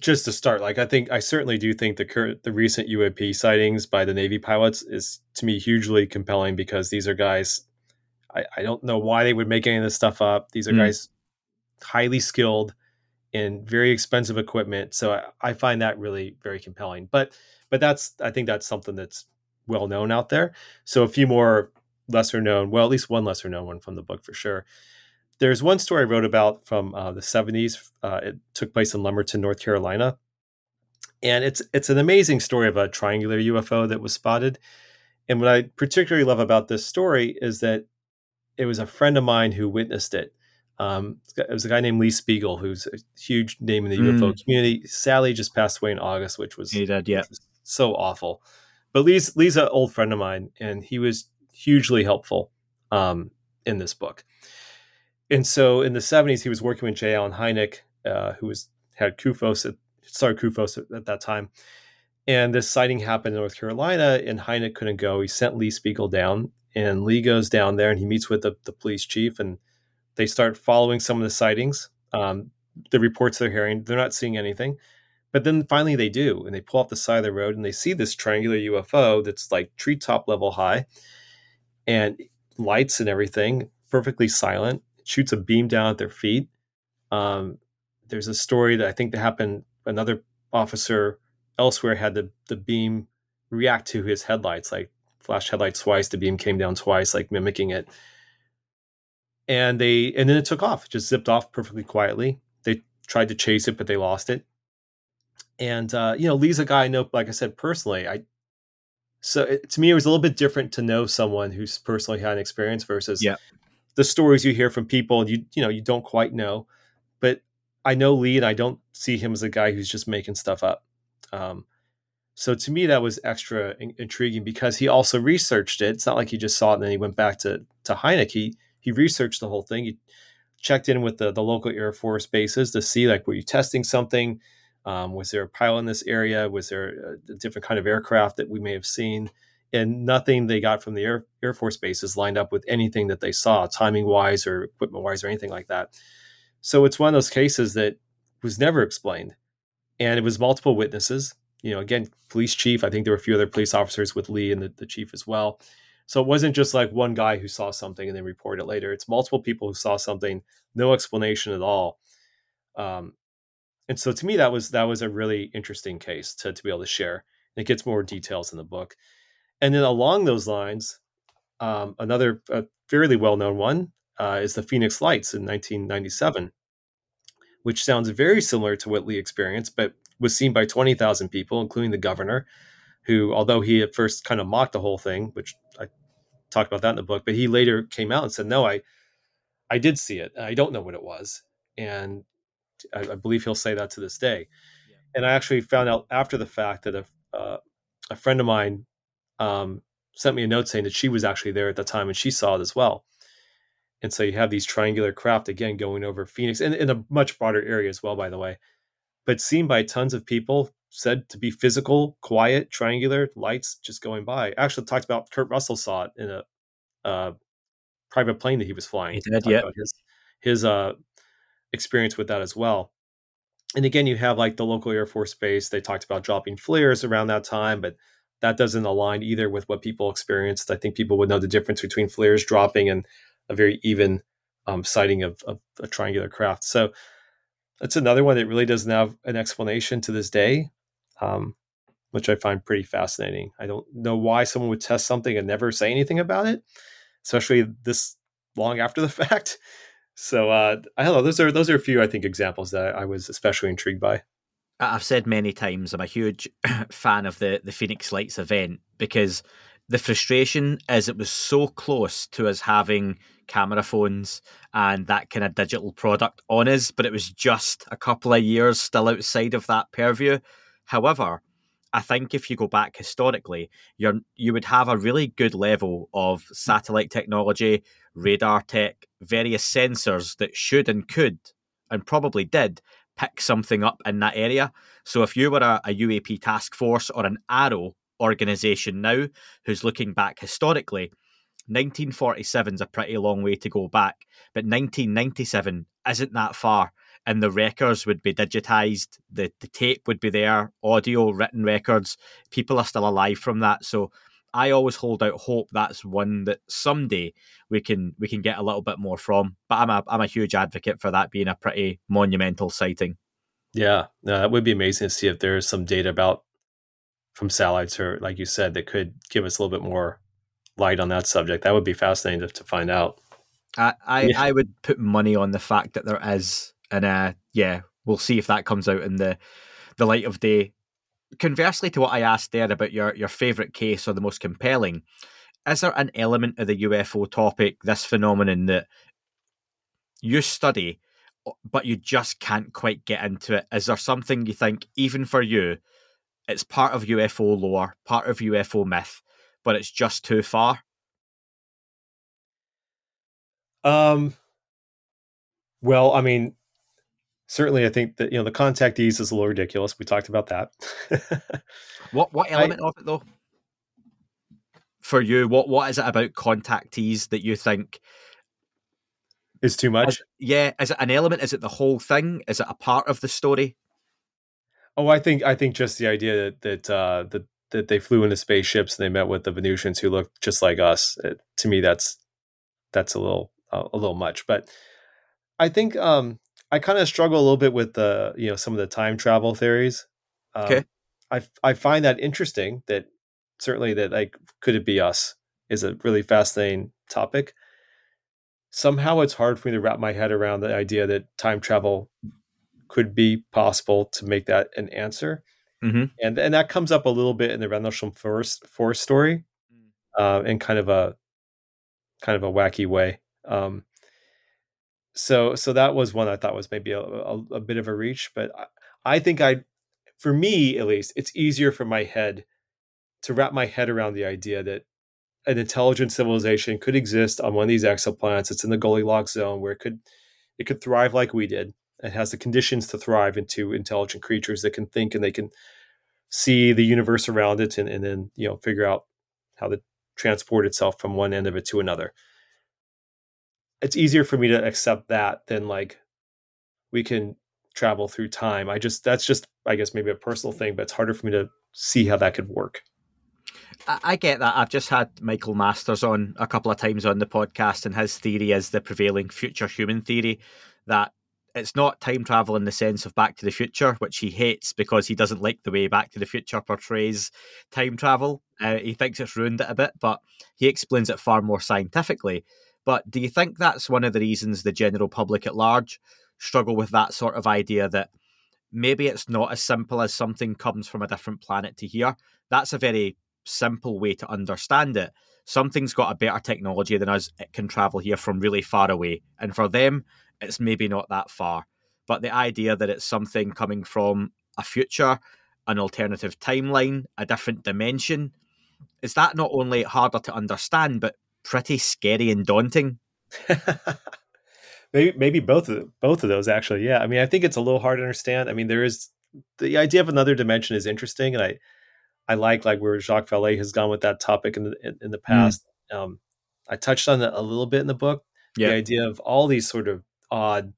just to start, like I think I certainly do think the current the recent UAP sightings by the Navy pilots is to me hugely compelling because these are guys. I, I don't know why they would make any of this stuff up. These are mm. guys highly skilled and very expensive equipment. So I, I find that really very compelling. But but that's I think that's something that's well known out there. So a few more lesser known, well, at least one lesser known one from the book for sure. There's one story I wrote about from uh, the 70s. Uh, it took place in Lumberton, North Carolina, and it's it's an amazing story of a triangular UFO that was spotted. And what I particularly love about this story is that it was a friend of mine who witnessed it. Um, it was a guy named Lee Spiegel, who's a huge name in the mm. UFO community. Sally just passed away in August, which was did, yeah, so awful. But Lee's Lee's an old friend of mine, and he was hugely helpful um, in this book. And so in the 70s, he was working with J. Allen Hynek, uh, who was had CUFOS at, started CUFOS at, at, that time. And this sighting happened in North Carolina, and Hynek couldn't go. He sent Lee Spiegel down, and Lee goes down there and he meets with the, the police chief, and they start following some of the sightings. Um, the reports they're hearing, they're not seeing anything. But then finally they do, and they pull off the side of the road and they see this triangular UFO that's like treetop level high and lights and everything, perfectly silent shoots a beam down at their feet. Um, there's a story that I think that happened. Another officer elsewhere had the the beam react to his headlights, like flash headlights twice. The beam came down twice, like mimicking it. And they and then it took off, just zipped off perfectly quietly. They tried to chase it, but they lost it. And uh, you know, Lee's a guy I know, like I said, personally. I so it, to me, it was a little bit different to know someone who's personally had an experience versus yeah the stories you hear from people you you know you don't quite know but i know lee and i don't see him as a guy who's just making stuff up. Um, so to me that was extra in- intriguing because he also researched it. It's not like he just saw it and then he went back to to Hynek. he he researched the whole thing. He checked in with the, the local air force bases to see like were you testing something? Um, was there a pilot in this area? Was there a, a different kind of aircraft that we may have seen and nothing they got from the Air, Air Force bases lined up with anything that they saw, timing wise or equipment wise or anything like that. So it's one of those cases that was never explained. And it was multiple witnesses. You know, again, police chief, I think there were a few other police officers with Lee and the, the chief as well. So it wasn't just like one guy who saw something and then reported it later. It's multiple people who saw something, no explanation at all. Um, and so to me, that was that was a really interesting case to, to be able to share. And it gets more details in the book. And then along those lines, um, another fairly well known one uh, is the Phoenix Lights in 1997, which sounds very similar to what Lee experienced, but was seen by 20,000 people, including the governor, who, although he at first kind of mocked the whole thing, which I talked about that in the book, but he later came out and said, No, I, I did see it. I don't know what it was. And I, I believe he'll say that to this day. Yeah. And I actually found out after the fact that a, uh, a friend of mine um, sent me a note saying that she was actually there at the time and she saw it as well. And so you have these triangular craft again going over Phoenix and in a much broader area as well, by the way, but seen by tons of people, said to be physical, quiet, triangular lights just going by. Actually, talked about Kurt Russell saw it in a uh, private plane that he was flying. He did, yeah. His, his uh, experience with that as well. And again, you have like the local Air Force base. They talked about dropping flares around that time, but that doesn't align either with what people experienced. I think people would know the difference between flares dropping and a very even um, sighting of, of, a triangular craft. So that's another one that really doesn't have an explanation to this day, um, which I find pretty fascinating. I don't know why someone would test something and never say anything about it, especially this long after the fact. So uh, I don't know. Those are those are a few I think examples that I was especially intrigued by. I've said many times I'm a huge fan of the the Phoenix Lights event because the frustration is it was so close to us having camera phones and that kind of digital product on us, but it was just a couple of years still outside of that purview. However, I think if you go back historically, you you would have a really good level of satellite technology, radar tech, various sensors that should and could and probably did pick something up in that area. So if you were a, a UAP task force or an AARO organization now who's looking back historically, 1947 is a pretty long way to go back, but 1997 isn't that far. And the records would be digitized, the, the tape would be there, audio, written records. People are still alive from that. So I always hold out hope that's one that someday we can we can get a little bit more from. But I'm a I'm a huge advocate for that being a pretty monumental sighting. Yeah, no, that would be amazing to see if there's some data about from satellites or like you said that could give us a little bit more light on that subject. That would be fascinating to, to find out. I I, yeah. I, would put money on the fact that there is, and uh, yeah, we'll see if that comes out in the the light of day. Conversely to what I asked there about your your favorite case or the most compelling, is there an element of the UFO topic, this phenomenon that you study, but you just can't quite get into it? Is there something you think, even for you, it's part of UFO lore, part of UFO myth, but it's just too far? Um. Well, I mean, certainly, I think that you know the contactees is a little ridiculous. We talked about that. what what element I, of it though? For you, what what is it about contactees that you think is too much? Is, yeah, is it an element? Is it the whole thing? Is it a part of the story? Oh, I think I think just the idea that that uh, that that they flew into spaceships and they met with the Venusians who looked just like us. It, to me, that's that's a little uh, a little much. But I think um, I kind of struggle a little bit with the you know some of the time travel theories. Um, okay, I I find that interesting. That certainly that like could it be us is a really fascinating topic. Somehow it's hard for me to wrap my head around the idea that time travel could be possible to make that an answer. Mm-hmm. And and that comes up a little bit in the Rendlesham Forest Forest story, mm. uh, in kind of a kind of a wacky way. Um, so so that was one I thought was maybe a, a, a bit of a reach, but I, I think I, for me at least, it's easier for my head to wrap my head around the idea that an intelligent civilization could exist on one of these exoplanets. It's in the Goldilocks zone where it could it could thrive like we did, it has the conditions to thrive into intelligent creatures that can think and they can see the universe around it and, and then you know figure out how to transport itself from one end of it to another it's easier for me to accept that than like we can travel through time i just that's just i guess maybe a personal thing but it's harder for me to see how that could work I get that. I've just had Michael Masters on a couple of times on the podcast, and his theory is the prevailing future human theory that it's not time travel in the sense of Back to the Future, which he hates because he doesn't like the way Back to the Future portrays time travel. Uh, he thinks it's ruined it a bit, but he explains it far more scientifically. But do you think that's one of the reasons the general public at large struggle with that sort of idea that maybe it's not as simple as something comes from a different planet to here? That's a very simple way to understand it. Something's got a better technology than us, it can travel here from really far away. And for them, it's maybe not that far. But the idea that it's something coming from a future, an alternative timeline, a different dimension, is that not only harder to understand, but pretty scary and daunting? maybe maybe both of both of those actually. Yeah, I mean, I think it's a little hard to understand. I mean, there is the idea of another dimension is interesting, and I I like like where Jacques Vallée has gone with that topic in the in, the mm. past. Mm. Um, I touched on it a little bit in the book. Yeah. The idea of all these sort of odd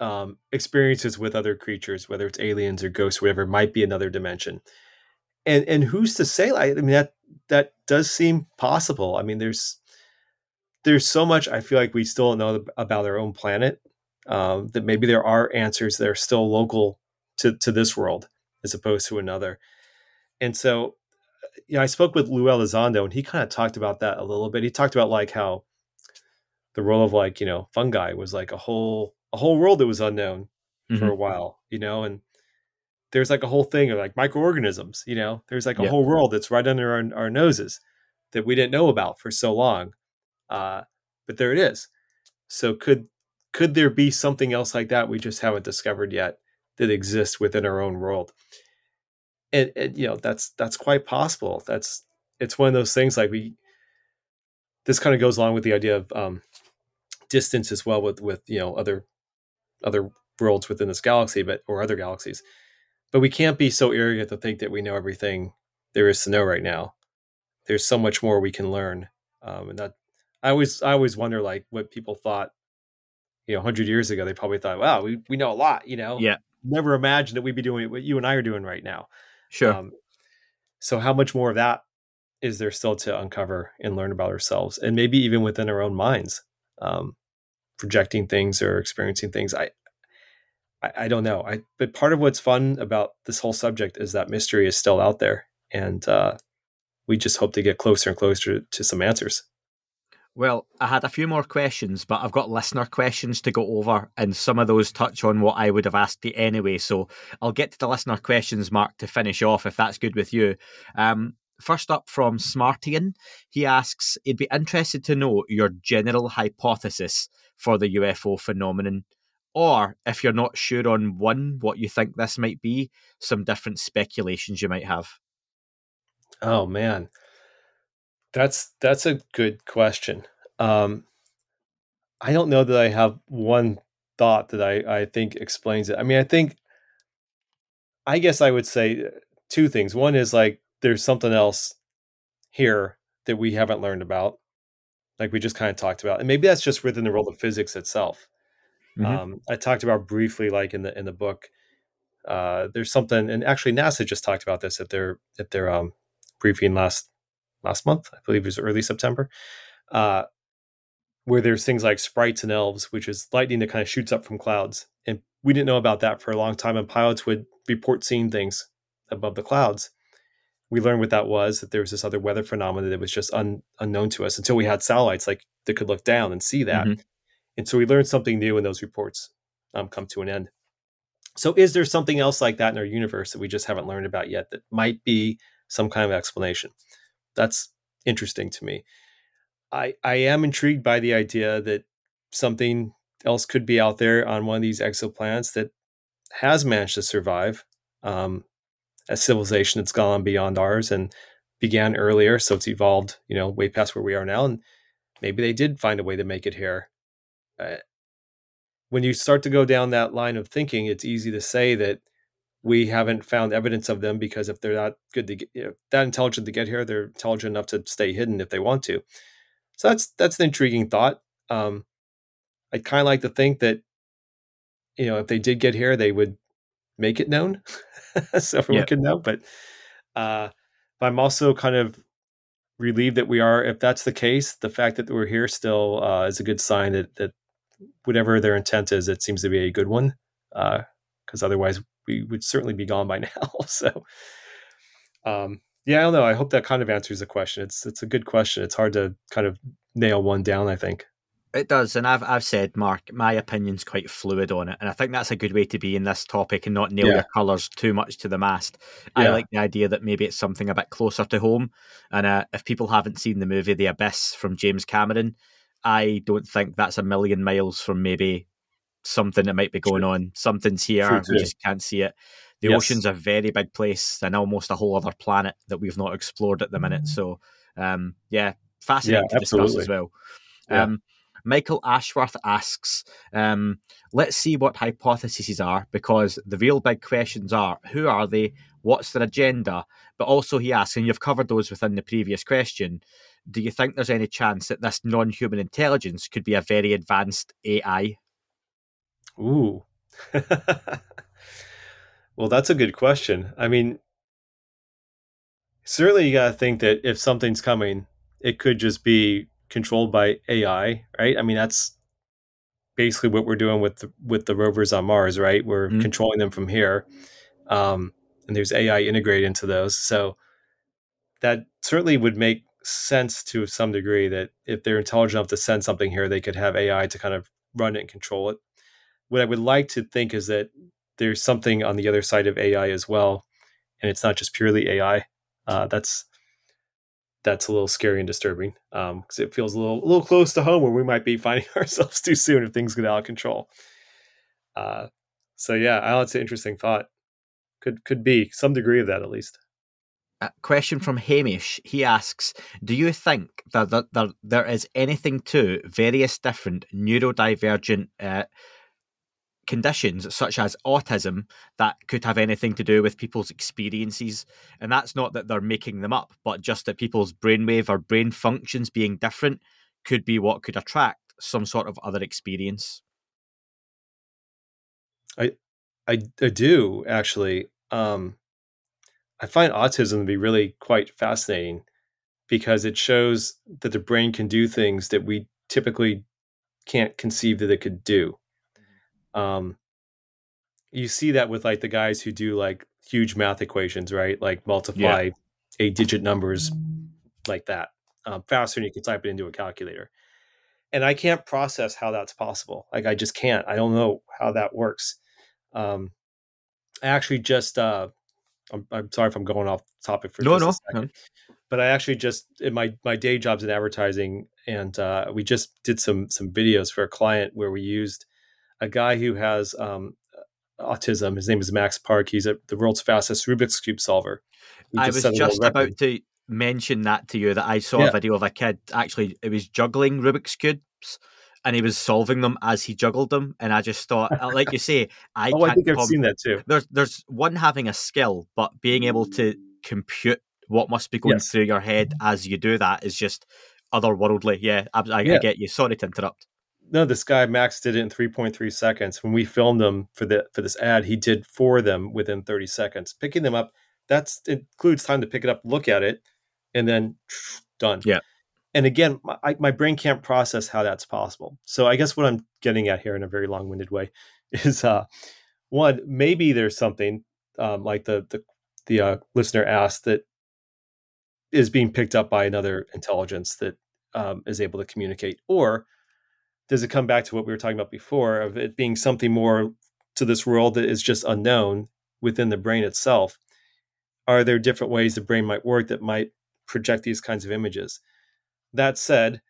um, experiences with other creatures, whether it's aliens or ghosts, whatever, might be another dimension. And and who's to say? Like, I mean that that does seem possible. I mean, there's there's so much I feel like we still don't know about our own planet. Um, that maybe there are answers that are still local to to this world as opposed to another. And so, you know, I spoke with Lou Elizondo, and he kind of talked about that a little bit. He talked about like how the role of like you know fungi was like a whole a whole world that was unknown mm-hmm. for a while you know and there's like a whole thing of like microorganisms you know? There's like a whole world that's right under our, our, noses that we didn't know about for so long uh, but there it is. So could could there be something else like that we just haven't discovered yet that exists within our own world? And, and you know that's that's quite possible. That's it's one of those things like we this kind of goes along with the idea of um, distance as well with with you know other other worlds within this galaxy, but or other galaxies. But we can't be so arrogant to think that we know everything there is to know right now. There's so much more we can learn, um, and that I always I always wonder like what people thought. You know, hundred years ago, they probably thought, "Wow, we we know a lot." You know, yeah. Never imagined that we'd be doing what you and I are doing right now. Sure. Um, so, how much more of that is there still to uncover and learn about ourselves and maybe even within our own minds um, projecting things or experiencing things i I, I, don't know. I but part of what's fun about this whole subject is that mystery is still out there, and uh, we just hope to get closer and closer to some answers. Well, I had a few more questions, but I've got listener questions to go over, and some of those touch on what I would have asked you anyway. So I'll get to the listener questions, Marc, to finish off, if that's good with you. Um, first up from Smartian, he asks, he'd be interested to know your general hypothesis for the UFO phenomenon, or if you're not sure on one, what you think this might be, some different speculations you might have. Oh man, that's that's a good question. Um, I don't know that I have one thought that I I think explains it. I mean, I think I guess I would say uh, two things. One is like there's something else here that we haven't learned about, like we just kind of talked about, and maybe that's just within the world of physics itself. Mm-hmm. Um, I talked about briefly, like in the in the book. Uh, there's something, and actually NASA just talked about this at their at their um, briefing last last month. I believe it was early September, uh, where there's things like sprites and elves, which is lightning that kind of shoots up from clouds. And we didn't know about that for a long time. And pilots would report seeing things above the clouds. We learned what that was, that there was this other weather phenomenon that was just un, unknown to us until we had satellites like that could look down and see that. Mm-hmm. And so we learned something new when those reports um, come to an end. So is there something else like that in our universe that we just haven't learned about yet that might be some kind of explanation? that's interesting to me. I I am intrigued by the idea that something else could be out there on one of these exoplanets that has managed to survive um, a civilization that's gone beyond ours and began earlier, so it's evolved, you know, way past where we are now, and maybe they did find a way to make it here. When you start to go down that line of thinking, it's easy to say that we haven't found evidence of them because if they're that good to get, you know, that intelligent to get here, they're intelligent enough to stay hidden if they want to. So that's that's an intriguing thought. Um, I'd kind of like to think that you know if they did get here, they would make it known so everyone yeah. could know. But uh, but I'm also kind of relieved that we are. If that's the case, the fact that we're here still uh, is a good sign that that whatever their intent is, it seems to be a good one. Because uh, otherwise, we would certainly be gone by now. so, um, yeah, I don't know. I hope that kind of answers the question. It's it's a good question. It's hard to kind of nail one down. I think it does, and I've I've said, Marc, my opinion's quite fluid on it, and I think that's a good way to be in this topic and not nail yeah. your colours too much to the mast. Yeah. I like the idea that maybe it's something a bit closer to home, and uh, if people haven't seen the movie The Abyss from James Cameron, I don't think that's a million miles from maybe something that might be going on. Something's here, we just can't see it. The yes. ocean's a very big place and almost a whole other planet that we've not explored at the minute. So, um, yeah, fascinating yeah, to discuss as well. Yeah. Um, Michael Ashworth asks, um, let's see what hypotheses are because the real big questions are who are they? What's their agenda? But also, he asks, and you've covered those within the previous question, do you think there's any chance that this non human intelligence could be a very advanced AI? Ooh. well, that's a good question. I mean, certainly you got to think that if something's coming, it could just be controlled by AI, right? I mean, that's basically what we're doing with the, with the rovers on Mars, right? We're mm-hmm. controlling them from here, um, and there's AI integrated into those. So that certainly would make sense to some degree that if they're intelligent enough to send something here, they could have AI to kind of run it and control it what I would like to think is that there's something on the other side of AI as well, and it's not just purely AI. Uh, that's that's a little scary and disturbing because um, it feels a little a little close to home where we might be finding ourselves too soon if things get out of control. Uh, so yeah, I that's an interesting thought. Could could be some degree of that at least. A question from Hamish. He asks, "Do you think that, that, that there is anything to various different neurodivergent uh, conditions such as autism that could have anything to do with people's experiences. And that's not that they're making them up, but just that people's brainwave or brain functions being different could be what could attract some sort of other experience. I I, I do actually. Um, I find autism to be really quite fascinating because it shows that the brain can do things that we typically can't conceive that it could do. Um, you see that with like the guys who do like huge math equations, right? Like multiply yeah. eight digit numbers like that um, faster than you can type it into a calculator. And I can't process how that's possible. Like I just can't. I don't know how that works. Um, I actually just uh, I'm, I'm, sorry if I'm going off topic for no, no, a second, no. but I actually just in my my day jobs in advertising, and uh, we just did some some videos for a client where we used a guy who has um, autism. His name is Max Park. He's a, the world's fastest Rubik's cube solver. I was just about to mention that to you that I saw yeah. a video of a kid actually it was juggling Rubik's cubes and he was solving them as he juggled them and I just thought uh, like you say I oh, I think I've com- seen that too. There's there's one having a skill but being able to compute what must be going yes. through your head as you do that is just otherworldly. Yeah, I, I, yeah. I get you. Sorry to interrupt no, this guy Max did it in 3.3 seconds. When we filmed him for the for this ad, he did four of them within 30 seconds. Picking them up, that includes time to pick it up, look at it, and then done. Yeah. And again, my, my brain can't process how that's possible. So I guess what I'm getting at here in a very long-winded way is uh, one maybe there's something um, like the the the uh, listener asked that is being picked up by another intelligence that um, is able to communicate, or does it come back to what we were talking about before of it being something more to this world that is just unknown within the brain itself? Are there different ways the brain might work that might project these kinds of images? That said,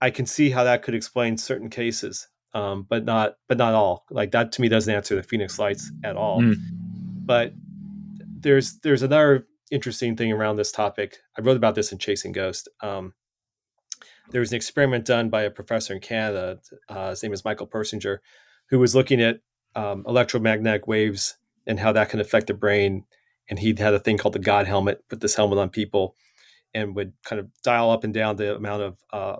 I can see how that could explain certain cases, um, but not but not all. Like that to me doesn't answer the Phoenix Lights at all. Mm. But there's there's another interesting thing around this topic. I wrote about this in Chasing Ghost. Um, there was an experiment done by a professor in Canada. Uh, his name is Michael Persinger, who was looking at um, electromagnetic waves and how that can affect the brain. And he had a thing called the God helmet, put this helmet on people, and would kind of dial up and down the amount of uh,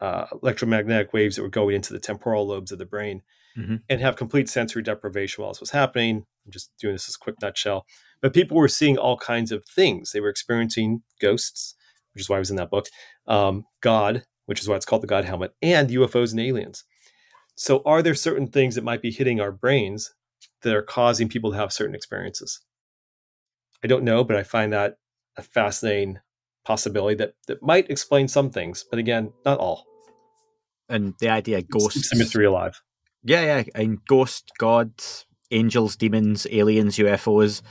uh, electromagnetic waves that were going into the temporal lobes of the brain mm-hmm. and have complete sensory deprivation while this was happening. I'm just doing this as a quick nutshell. But people were seeing all kinds of things. They were experiencing ghosts, which is why I was in that book, um, God, which is why it's called the God helmet, and UFOs and aliens. So, are there certain things that might be hitting our brains that are causing people to have certain experiences? I don't know, but I find that a fascinating possibility that, that might explain some things, but again, not all. And the idea ghosts. It's mystery alive. Yeah, yeah. And ghost, God, angels, demons, aliens, UFOs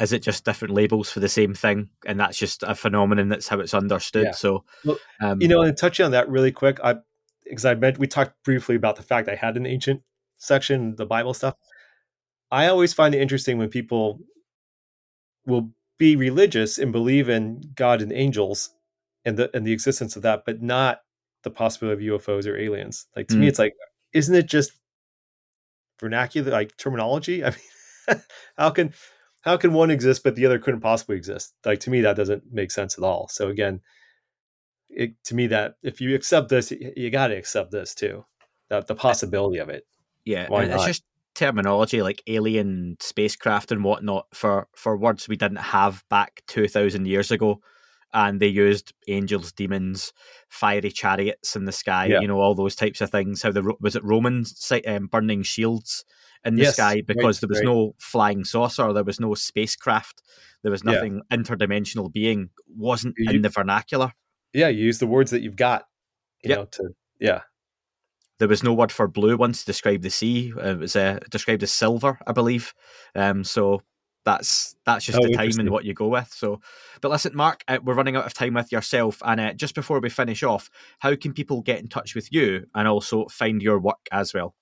is it just different labels for the same thing and that's just a phenomenon that's how it's understood yeah. so well, um, you know and touching on that really quick i because i meant we talked briefly about the fact i had an ancient section the bible stuff i always find it interesting when people will be religious and believe in god and angels and the and the existence of that but not the possibility of ufos or aliens like to mm. me it's like isn't it just vernacular like terminology i mean how can how can one exist but the other couldn't possibly exist? Like to me, that doesn't make sense at all. So again, it, to me, that if you accept this, you, you got to accept this too. That the possibility of it. Yeah, Why it's not? just terminology like alien spacecraft and whatnot for for words we didn't have back two thousand years ago, and they used angels, demons, fiery chariots in the sky. Yeah. You know all those types of things. How the was it Romans um, burning shields in the yes, sky because right, there was right. no flying saucer, there was no spacecraft, there was nothing yeah. interdimensional being wasn't you, in the vernacular. Yeah, you use the words that you've got. You yep. know, to yeah. There was no word for blue once to describe the sea. It was uh, described as silver, I believe. Um, so that's that's just oh, the time and what you go with. So, but listen, Marc, uh, we're running out of time with yourself, and uh, just before we finish off, how can people get in touch with you and also find your work as well?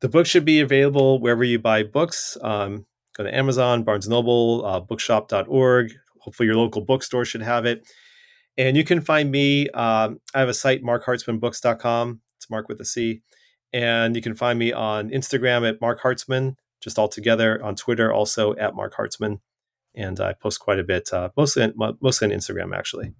The book should be available wherever you buy books. Um, go to Amazon, Barnes Noble, uh, bookshop.org. Hopefully, your local bookstore should have it. And you can find me. Um, I have a site, marchartzmanbooks.com. It's Marc with a C. And you can find me on Instagram at Marc Hartzman, just all together. On Twitter, also at Marc Hartzman. And I post quite a bit, uh, mostly, on, mostly on Instagram, actually.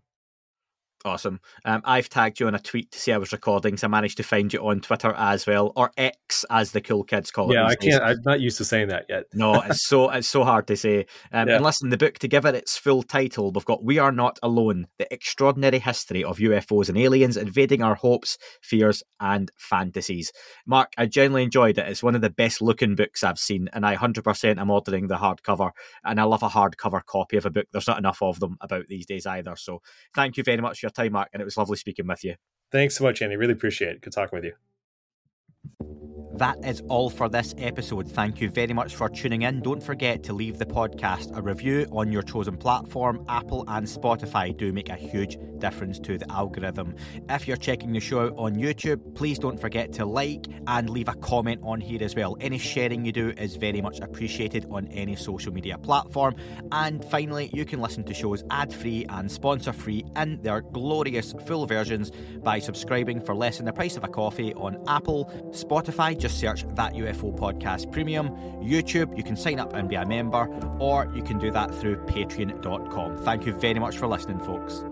Awesome. Um, I've tagged you on a tweet to see I was recording, so I managed to find you on Twitter as well, or X as the cool kids call it. Yeah, I can't. I'm not used to saying that yet. no, it's so it's so hard to say. Um, yeah. And listen, the book to give it its full title, we've got "We Are Not Alone: The Extraordinary History of UFOs and Aliens Invading Our Hopes, Fears, and Fantasies." Marc, I genuinely enjoyed it. It's one of the best looking books I've seen, and I 100% am ordering the hardcover. And I love a hardcover copy of a book. There's not enough of them about these days either. So, thank you very much for your time, Marc, and it was lovely speaking with you. Thanks so much, Andy. Really appreciate it. Good talking with you. That is all for this episode. Thank you very much for tuning in. Don't forget to leave the podcast a review on your chosen platform. Apple and Spotify do make a huge difference to the algorithm. If you're checking the show out on YouTube, please don't forget to like and leave a comment on here as well. Any sharing you do is very much appreciated on any social media platform. And finally, you can listen to shows ad free and sponsor free in their glorious full versions by subscribing for less than the price of a coffee on Apple, Spotify just search That UFO Podcast Premium. YouTube, you can sign up and be a member, or you can do that through patreon.com. Thank you very much for listening, folks.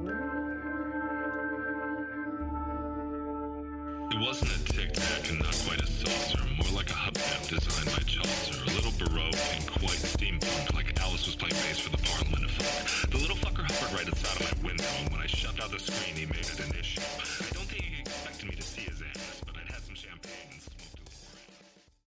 It wasn't a tic tac and not quite a saucer, more like a hubcap designed by Chaucer, a little baroque and quite steampunk, like Alice was playing bass for the Parliament of. The little fucker hovered right outside of my window, and when I shoved out the screen, he made it an issue. I don't think he expected me to see it.